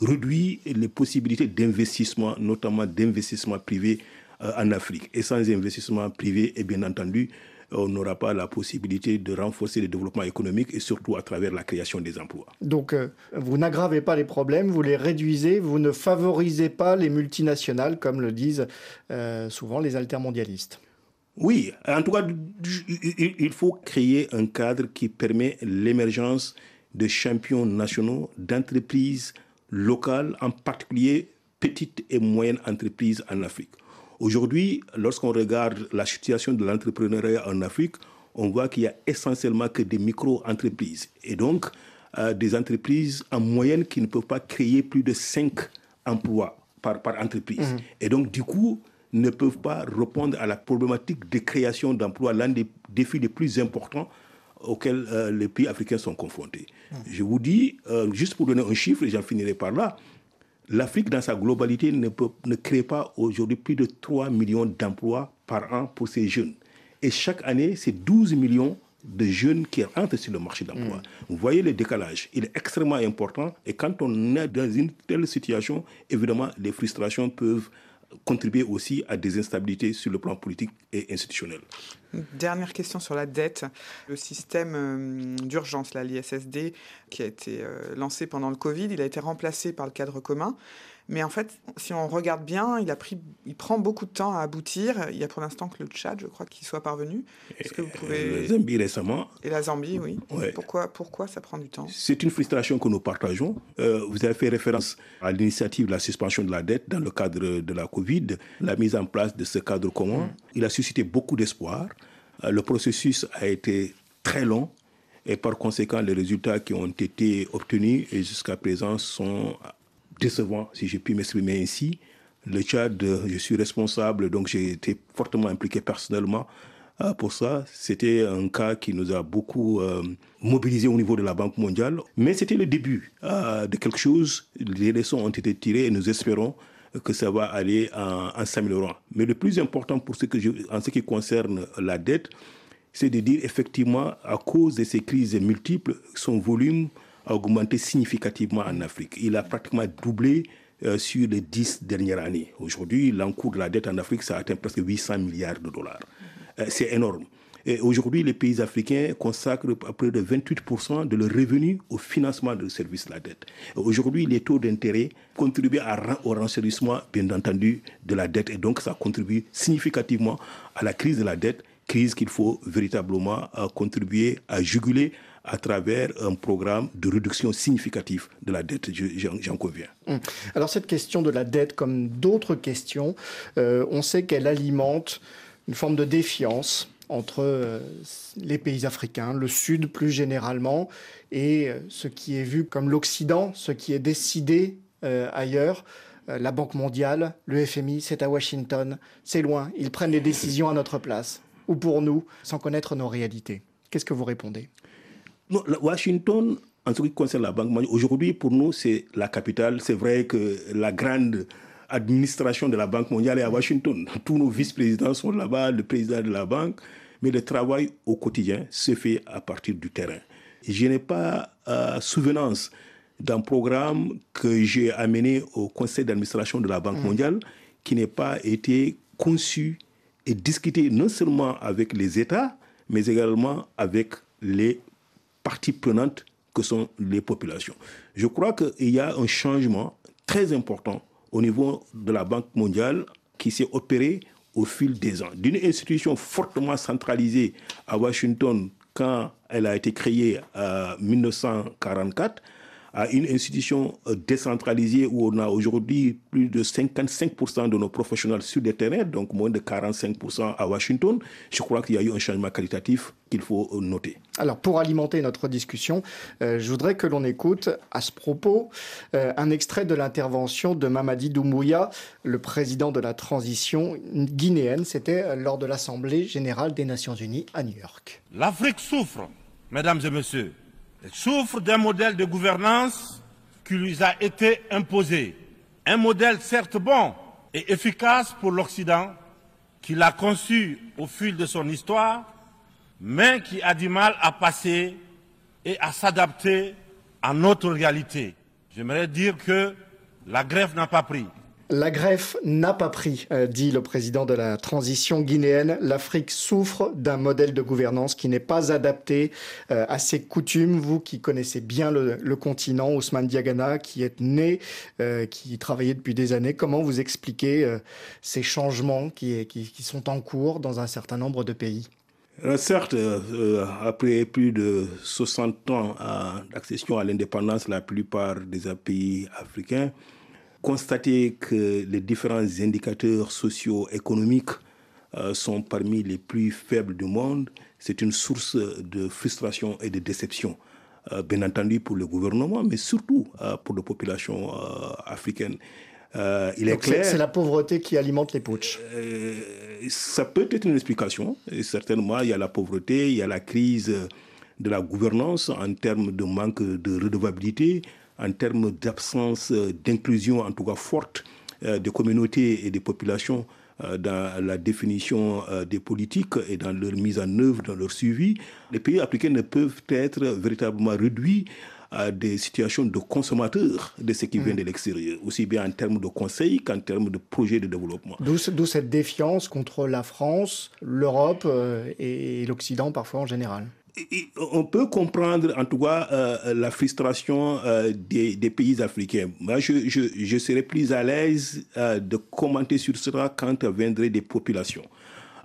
réduit les possibilités d'investissement, notamment d'investissement privé euh, en Afrique. Et sans investissement privé, et bien entendu, on n'aura pas la possibilité de renforcer le développement économique et surtout à travers la création des emplois. Donc, euh, vous n'aggravez pas les problèmes, vous les réduisez, vous ne favorisez pas les multinationales, comme le disent euh, souvent les altermondialistes. Oui, en tout cas, il faut créer un cadre qui permet l'émergence de champions nationaux, d'entreprises locales, en particulier petites et moyennes entreprises en Afrique. Aujourd'hui, lorsqu'on regarde la situation de l'entrepreneuriat en Afrique, on voit qu'il y a essentiellement que des micro-entreprises. Et donc, euh, des entreprises en moyenne qui ne peuvent pas créer plus de 5 emplois par, par entreprise. Mhm. Et donc, du coup, ne peuvent pas répondre à la problématique de création d'emplois, l'un des défis les plus importants auxquels euh, les pays africains sont confrontés. Mhm. Je vous dis, euh, juste pour donner un chiffre, et j'en finirai par là, l'Afrique dans sa globalité ne, peut, ne crée pas aujourd'hui plus de 3 millions d'emplois par an pour ces jeunes. Et chaque année, c'est 12 millions de jeunes qui rentrent sur le marché d'emploi. Mm. Vous voyez le décalage, il est extrêmement important et quand on est dans une telle situation, évidemment, les frustrations peuvent contribuer aussi à des instabilités sur le plan politique et institutionnel. Dernière question sur la dette. Le système euh, d'urgence, l'ISSD, qui a été euh, lancé pendant le Covid, il a été remplacé par le cadre commun. Mais en fait, si on regarde bien, il, a pris, il prend beaucoup de temps à aboutir. Il y a pour l'instant que le Tchad, je crois, qui soit parvenu. Est-ce que vous pouvez... La Zambie récemment. Et la Zambie, oui. Pourquoi, pourquoi ça prend du temps? C'est une frustration que nous partageons. Euh, vous avez fait référence à l'initiative de la suspension de la dette dans le cadre de la Covid, la mise en place de ce cadre commun. Mm. Il a suscité beaucoup d'espoir. Euh, le processus a été très long et par conséquent, les résultats qui ont été obtenus jusqu'à présent sont décevant, si j'ai pu m'exprimer ainsi. Le Tchad, je suis responsable, donc j'ai été fortement impliqué personnellement euh, pour ça. C'était un cas qui nous a beaucoup euh, mobilisé au niveau de la Banque mondiale. Mais c'était le début euh, de quelque chose. Les leçons ont été tirées et nous espérons que ça va aller en, s'améliorant. Mais le plus important pour ce que en ce qui concerne la dette, c'est de dire effectivement, à cause de ces crises multiples, son volume a augmenté significativement en Afrique. Il a pratiquement doublé euh, sur les dix dernières années. Aujourd'hui, l'encours de la dette en Afrique, ça atteint presque 800 milliards de dollars. Euh, c'est énorme. Et aujourd'hui, les pays africains consacrent près de 28% de leurs revenus au financement de services de la dette. Aujourd'hui, les taux d'intérêt contribuent au renchérissement, bien entendu, de la dette. Et donc, ça contribue significativement à la crise de la dette, crise qu'il faut véritablement euh, contribuer à juguler à travers un programme de réduction significative de la dette, j'en conviens. Hum. Alors cette question de la dette, comme d'autres questions, euh, on sait qu'elle alimente une forme de défiance entre euh, les pays africains, le Sud plus généralement, et euh, ce qui est vu comme l'Occident, ce qui est décidé ailleurs. la Banque mondiale, le FMI, c'est à Washington, c'est loin, ils prennent les décisions à notre place, ou pour nous, sans connaître nos réalités. Qu'est-ce que vous répondez? Washington, en ce qui concerne la Banque mondiale, aujourd'hui, pour nous, c'est la capitale. C'est vrai que la grande administration de la Banque mondiale est à Washington. Tous nos vice-présidents sont là-bas, le président de la banque, mais le travail au quotidien se fait à partir du terrain. Je n'ai pas euh, souvenance d'un programme que j'ai amené au conseil d'administration de la Banque mmh. mondiale qui n'ait pas été conçu et discuté non seulement avec les États, mais également avec les parties prenantes que sont les populations. Je crois qu'il y a un changement très important au niveau de la Banque mondiale qui s'est opéré au fil des ans. D'une institution fortement centralisée à Washington quand elle a été créée en 1944 à une institution euh, décentralisée où on a aujourd'hui plus de 55% de nos professionnels sur le terrain, donc moins de 45% à Washington, je crois qu'il y a eu un changement qualitatif qu'il faut euh, noter. Alors pour alimenter notre discussion, euh, je voudrais que l'on écoute à ce propos un extrait de l'intervention de Mamadi Doumbouya, le président de la transition guinéenne. C'était lors de l'Assemblée générale des Nations unies à New York. L'Afrique souffre, mesdames et messieurs, souffre d'un modèle de gouvernance qui lui a été imposé. Un modèle certes bon et efficace pour l'Occident, qu'il a conçu au fil de son histoire, mais qui a du mal à passer et à s'adapter à notre réalité. J'aimerais dire que la grève n'a pas pris. La greffe n'a pas pris, euh, dit le président de la transition guinéenne. L'Afrique souffre d'un modèle de gouvernance qui n'est pas adapté euh, à ses coutumes. Vous qui connaissez bien le, continent, Ousmane Diagana, qui est né, euh, qui travaillait depuis des années, comment vous expliquez ces changements qui, qui, sont en cours dans un certain nombre de pays? Certes, après plus de 60 ans d'accession à l'indépendance, la plupart des pays africains constater que les différents indicateurs socio-économiques euh, sont parmi les plus faibles du monde, c'est une source de frustration et de déception. Euh, bien entendu pour le gouvernement, mais surtout euh, pour les populations africaines. il est clair. C'est la pauvreté qui alimente les putsch. ça peut être une explication. Et certainement, il y a la pauvreté, il y a la crise de la gouvernance en termes de manque de redevabilité, en termes d'absence euh, d'inclusion, en tout cas forte, euh, des communautés et des populations euh, dans la définition des politiques et dans leur mise en œuvre, dans leur suivi. Les pays africains ne peuvent être véritablement réduits à des situations de consommateurs de ce qui vient mm. de l'extérieur, aussi bien en termes de conseils qu'en termes de projets de développement. D'où cette défiance contre la France, l'Europe et l'Occident parfois en général on peut comprendre en tout cas euh, la frustration euh, des, pays africains. Moi, je, serais plus à l'aise euh, de commenter sur cela quand viendrait des populations.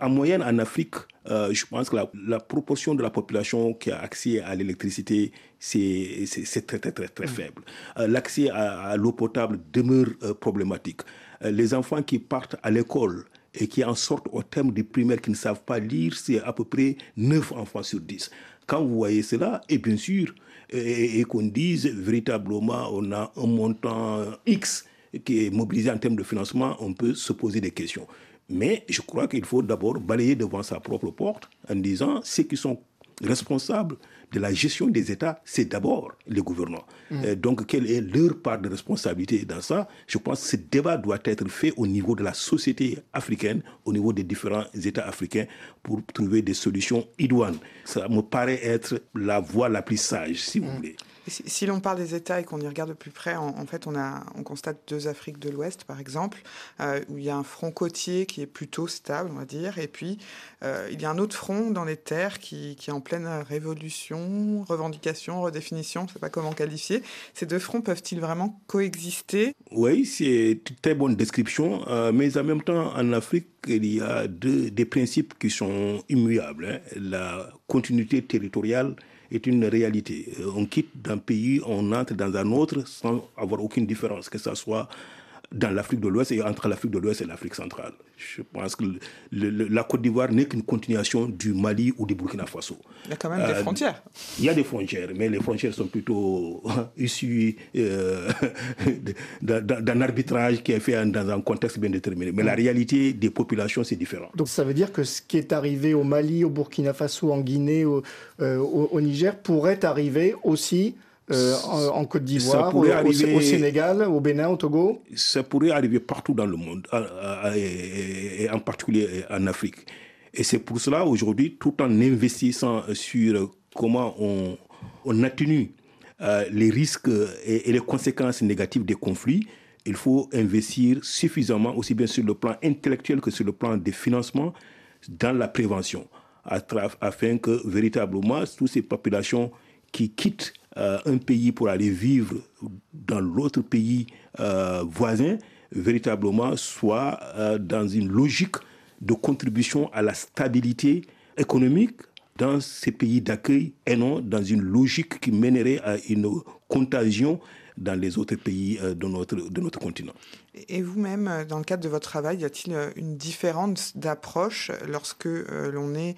En moyenne, en Afrique, je pense que la, proportion de la population qui a accès à l'électricité, c'est très, très, très, très mm. faible. L'accès à l'eau potable demeure problématique. les enfants qui partent à l'école et qui en sortent au terme du primaire qui ne savent pas lire, c'est à peu près 9 enfants sur 10. Quand vous voyez cela, et bien sûr, et, qu'on dise véritablement on a un montant X qui est mobilisé en termes de financement, on peut se poser des questions. Mais je crois qu'il faut d'abord balayer devant sa propre porte en disant ceux qui sont responsables de la gestion des États, c'est d'abord les gouvernants. Mm. Euh, donc, quelle est leur part de responsabilité dans ça? Je pense que ce débat doit être fait au niveau de la société africaine, au niveau des différents États africains, pour trouver des solutions idoines. Ça me paraît être la voie la plus sage, si vous mm. voulez. Si, l'on parle des États et qu'on y regarde de plus près, en, fait, on, constate deux Afriques de l'Ouest, par exemple, euh, où il y a un front côtier qui est plutôt stable, on va dire, et puis euh, il y a un autre front dans les terres qui, est en pleine révolution, revendication, redéfinition, je ne sais pas comment qualifier. Ces deux fronts peuvent-ils vraiment coexister? Oui, c'est une très bonne description, euh, mais en même temps, en Afrique, il y a des principes qui sont immuables. Hein. La continuité territoriale est une réalité. Euh, on quitte d'un pays, on entre dans un autre sans avoir aucune différence, que ce soit dans l'Afrique de l'Ouest et entre l'Afrique de l'Ouest et l'Afrique centrale. Je pense que la Côte d'Ivoire n'est qu'une continuation du Mali ou du Burkina Faso. Il y a quand même des euh, frontières. Il y a des frontières, mais les frontières sont plutôt issues euh, d'un arbitrage qui est fait dans un contexte bien déterminé. Mais la réalité des populations, c'est différent. Donc ça veut dire que ce qui est arrivé au Mali, au Burkina Faso, en Guinée, au, euh, au Niger pourrait arriver aussi euh, en, Côte d'Ivoire, au, au, Sénégal, au Bénin, au Togo Ça pourrait arriver partout dans le monde, et, en particulier en Afrique. Et c'est pour cela aujourd'hui, tout en investissant sur comment on, on atténue euh, les risques et, les conséquences négatives des conflits, il faut investir suffisamment, aussi bien sur le plan intellectuel que sur le plan des financements, dans la prévention, afin que véritablement toutes ces populations qui quittent euh, un pays pour aller vivre dans l'autre pays euh, voisin, véritablement soit euh, dans une logique de contribution à la stabilité économique dans ces pays d'accueil et non dans une logique qui mènerait à une contagion dans les autres pays de notre, de notre continent. Et vous-même, euh, dans le cadre de votre travail, y a-t-il euh, une différence d'approche lorsque euh, l'on est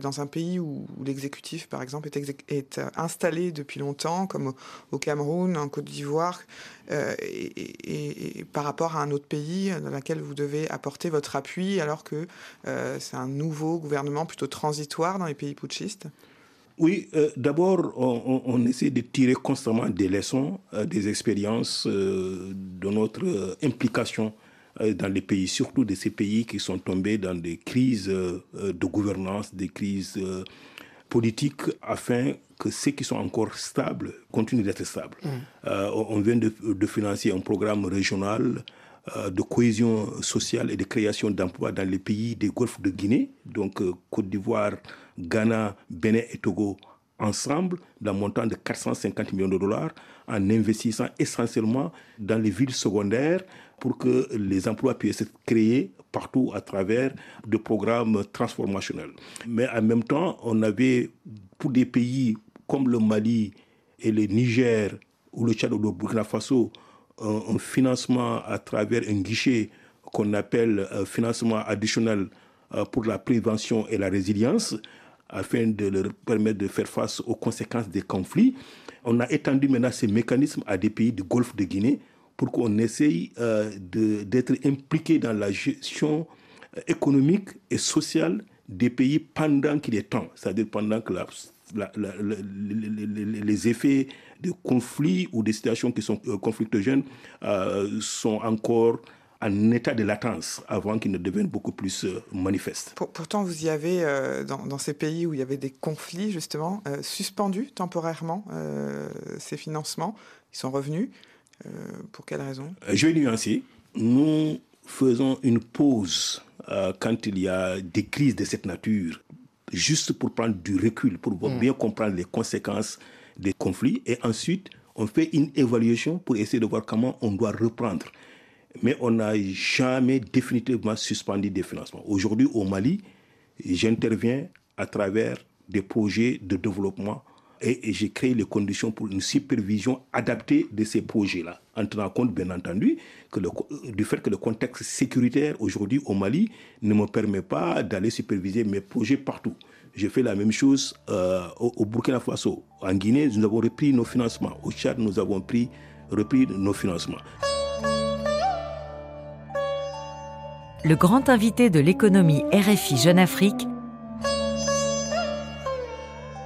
dans un pays où, l'exécutif, par exemple, est, installé depuis longtemps, comme au, Cameroun, en Côte d'Ivoire, et, par rapport à un autre pays dans lequel vous devez apporter votre appui, alors que c'est un nouveau gouvernement plutôt transitoire dans les pays putschistes? Oui, euh, d'abord, on, essaie de tirer constamment des leçons, euh, des expériences euh, de notre implication dans les pays, surtout de ces pays qui sont tombés dans des crises de gouvernance, des crises politiques, afin que ceux qui sont encore stables continuent d'être stables. Mmh. on vient de, de, financer un programme régional de cohésion sociale et de création d'emplois dans les pays des Golfe de Guinée, donc Côte d'Ivoire, Ghana, Bénin et Togo ensemble d'un montant de 450 millions de dollars en investissant essentiellement dans les villes secondaires pour que les emplois puissent être créés partout à travers des programmes transformationnels. Mais en même temps, on avait pour des pays comme le Mali et le Niger ou le Tchad ou le Burkina Faso un, financement à travers un guichet qu'on appelle euh, financement additionnel euh, pour la prévention et la résilience afin de leur permettre de faire face aux conséquences des conflits. On a étendu maintenant ces mécanismes à des pays du Golfe de Guinée pour qu'on essaye euh, d'être impliqué dans la gestion économique et sociale des pays pendant qu'il est temps, c'est-à-dire pendant que les effets de conflits ou des situations qui sont euh, conflictogènes sont encore en état de latence avant qu'il ne devienne beaucoup plus euh, manifeste. pourtant, vous y avez, euh, dans, ces pays où il y avait des conflits, justement, euh, suspendu temporairement ces financements. Ils sont revenus. pour quelles raisons Je vais nuancer. Nous faisons une pause quand il y a des crises de cette nature, juste pour prendre du recul, pour mm. bien comprendre les conséquences des conflits. Et ensuite, on fait une évaluation pour essayer de voir comment on doit reprendre mais on n'a jamais définitivement suspendu des financements. Aujourd'hui, au Mali, j'interviens à travers des projets de développement et, j'ai créé les conditions pour une supervision adaptée de ces projets-là, en tenant compte, bien entendu, que le, du fait que le contexte sécuritaire aujourd'hui au Mali ne me permet pas d'aller superviser mes projets partout. J'ai fait la même chose euh, au, Burkina Faso. En Guinée, nous avons repris nos financements. Au Tchad, nous avons pris, repris nos financements. le grand invité de l'économie RFI Jeune Afrique,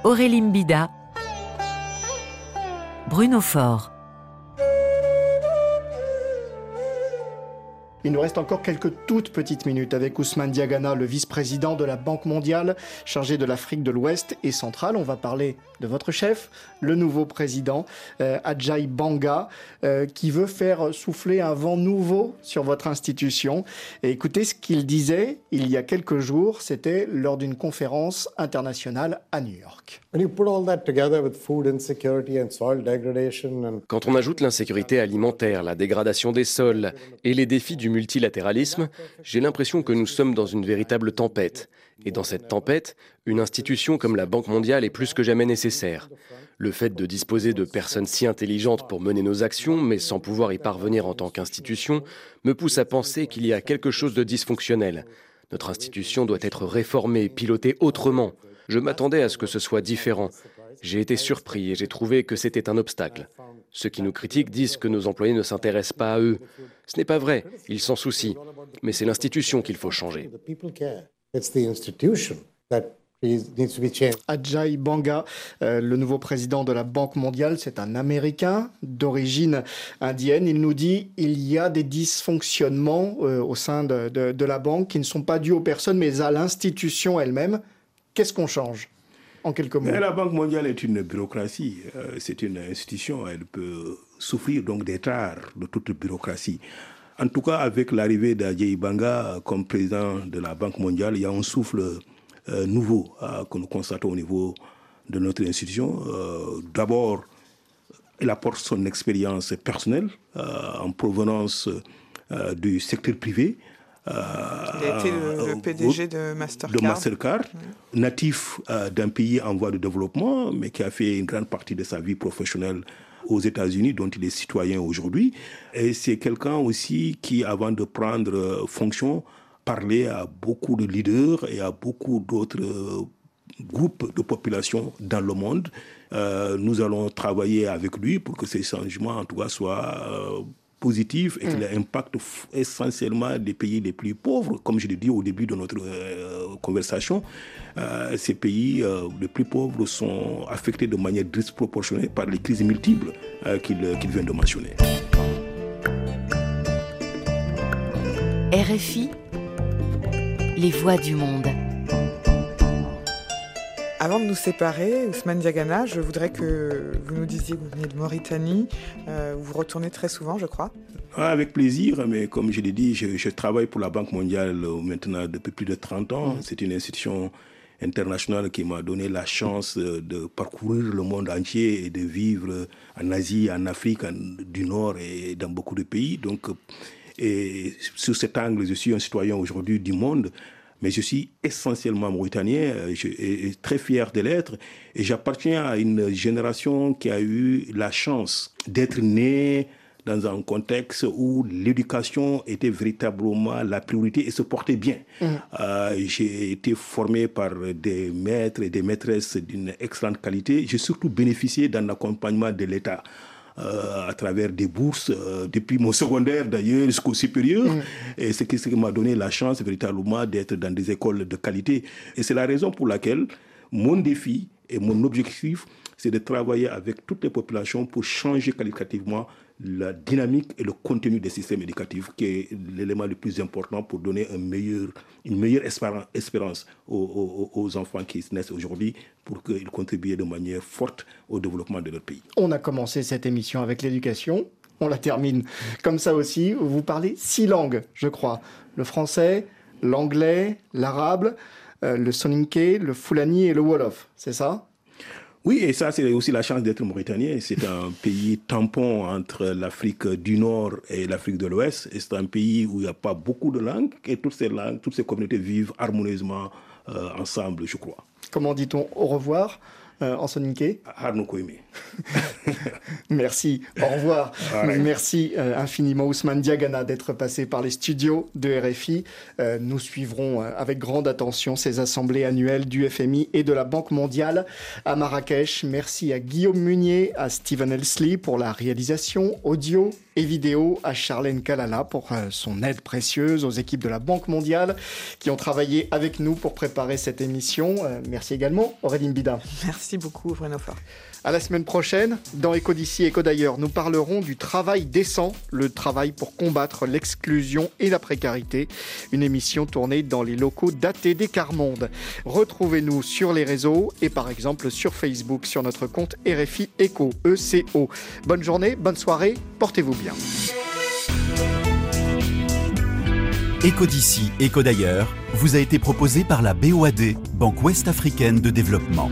Aurélie Mbida, Bruno Faure. Il nous reste encore quelques toutes petites minutes avec Ousmane Diagana, le vice-président de la Banque mondiale, chargé de l'Afrique de l'Ouest et centrale. On va parler de votre chef, le nouveau président, euh, Ajay Banga, euh, qui veut faire souffler un vent nouveau sur votre institution. Et écoutez ce qu'il disait il y a quelques jours, c'était lors d'une conférence internationale à New York. Quand on ajoute l'insécurité alimentaire, la dégradation des sols et les défis du multilatéralisme, j'ai l'impression que nous sommes dans une véritable tempête. Et dans cette tempête, une institution comme la Banque mondiale est plus que jamais nécessaire. Le fait de disposer de personnes si intelligentes pour mener nos actions, mais sans pouvoir y parvenir en tant qu'institution, me pousse à penser qu'il y a quelque chose de dysfonctionnel. Notre institution doit être réformée, pilotée autrement. Je m'attendais à ce que ce soit différent. J'ai été surpris et j'ai trouvé que c'était un obstacle. Ceux qui nous critiquent disent que nos employés ne s'intéressent pas à eux. Ce n'est pas vrai, ils s'en soucient. Mais c'est l'institution qu'il faut changer. Ajay Banga, euh, le nouveau président de la Banque mondiale, c'est un Américain d'origine indienne. Il nous dit il y a des dysfonctionnements euh, au sein de, la banque qui ne sont pas dus aux personnes, mais à l'institution elle-même. Qu'est-ce qu'on change? La Banque mondiale est une bureaucratie. Euh, c'est une institution. Elle peut souffrir donc des tares de toute bureaucratie. En tout cas, avec l'arrivée d'Ajay Banga comme président de la Banque mondiale, il y a un souffle euh, nouveau euh, que nous constatons au niveau de notre institution. D'abord, il apporte son expérience personnelle en provenance du secteur privé. Il a été le, PDG de Mastercard. De Mastercard, natif d'un pays en voie de développement, mais qui a fait une grande partie de sa vie professionnelle aux États-Unis, dont il est citoyen aujourd'hui. Et c'est quelqu'un aussi qui, avant de prendre fonction, parler à beaucoup de leaders et à beaucoup d'autres euh, groupes de population dans le monde. Euh, nous allons travailler avec lui pour que ces changements, en tout cas, soient euh, positifs et qu'ils mm. impactent essentiellement les pays les plus pauvres. Comme je l'ai dit au début de notre conversation, ces pays les plus pauvres sont affectés de manière disproportionnée par les crises multiples qu'il vient de mentionner. RFI les voix du monde. Avant de nous séparer, Ousmane Diagana, je voudrais que vous nous disiez que vous venez de Mauritanie, euh, vous retournez très souvent, je crois. Ah, avec plaisir, mais comme je l'ai dit, je, travaille pour la Banque mondiale euh, maintenant depuis plus de 30 ans. Mm. C'est une institution internationale qui m'a donné la chance euh, de parcourir le monde entier et de vivre en Asie, en Afrique, du Nord et dans beaucoup de pays. Donc, et sur cet angle, je suis un citoyen aujourd'hui du monde, mais je suis essentiellement mauritanien, je suis très fier de l'être, et j'appartiens à une génération qui a eu la chance d'être né dans un contexte où l'éducation était véritablement la priorité et se portait bien. Mmh. Euh, j'ai été formé par des maîtres et des maîtresses d'une excellente qualité. J'ai surtout bénéficié d'un accompagnement de l'État. Euh, à travers des bourses, euh, depuis mon secondaire d'ailleurs jusqu'au supérieur. Mm. Et c'est ce qui m'a donné la chance véritablement d'être dans des écoles de qualité. Et c'est la raison pour laquelle mon défi et mon objectif, c'est de travailler avec toutes les populations pour changer qualitativement la dynamique et le contenu des systèmes éducatifs, qui est l'élément le plus important pour donner une meilleure espérance aux, enfants qui naissent aujourd'hui pour qu'ils contribuent de manière forte au développement de leur pays. On a commencé cette émission avec l'éducation. On la termine comme ça aussi. Vous parlez six langues, je crois. Le français, l'anglais, l'arabe, euh, le soninké, le fulani et le wolof. C'est ça? Oui, et ça, c'est aussi la chance d'être mauritanien. C'est un pays tampon entre l'Afrique du Nord et l'Afrique de l'Ouest. Et c'est un pays où il n'y a pas beaucoup de langues et toutes ces langues, toutes ces communautés vivent harmonieusement euh, ensemble, je crois. Comment dit-on au revoir? En soninké Merci, au revoir. Merci euh, infiniment Ousmane Diagana d'être passé par les studios de RFI. Euh, nous suivrons avec grande attention ces assemblées annuelles du FMI et de la Banque mondiale à Marrakech. Merci à Guillaume Munier, à Stephen Elsley pour la réalisation audio et vidéo, à Charlène Kalala pour son aide précieuse, aux équipes de la Banque mondiale qui ont travaillé avec nous pour préparer cette émission. Merci également Aurélie Bida. Merci. Merci beaucoup, Bruno Fort. À la semaine prochaine, dans Éco d'ici, Éco d'ailleurs, nous parlerons du travail décent, le travail pour combattre l'exclusion et la précarité. Une émission tournée dans les locaux d'ATD Carmonde. Retrouvez-nous sur les réseaux et par exemple sur Facebook sur notre compte RFI Éco, ECO. Bonne journée, bonne soirée, portez-vous bien. Éco d'ici, Éco d'ailleurs vous a été proposé par la BOAD, Banque Ouest Africaine de Développement.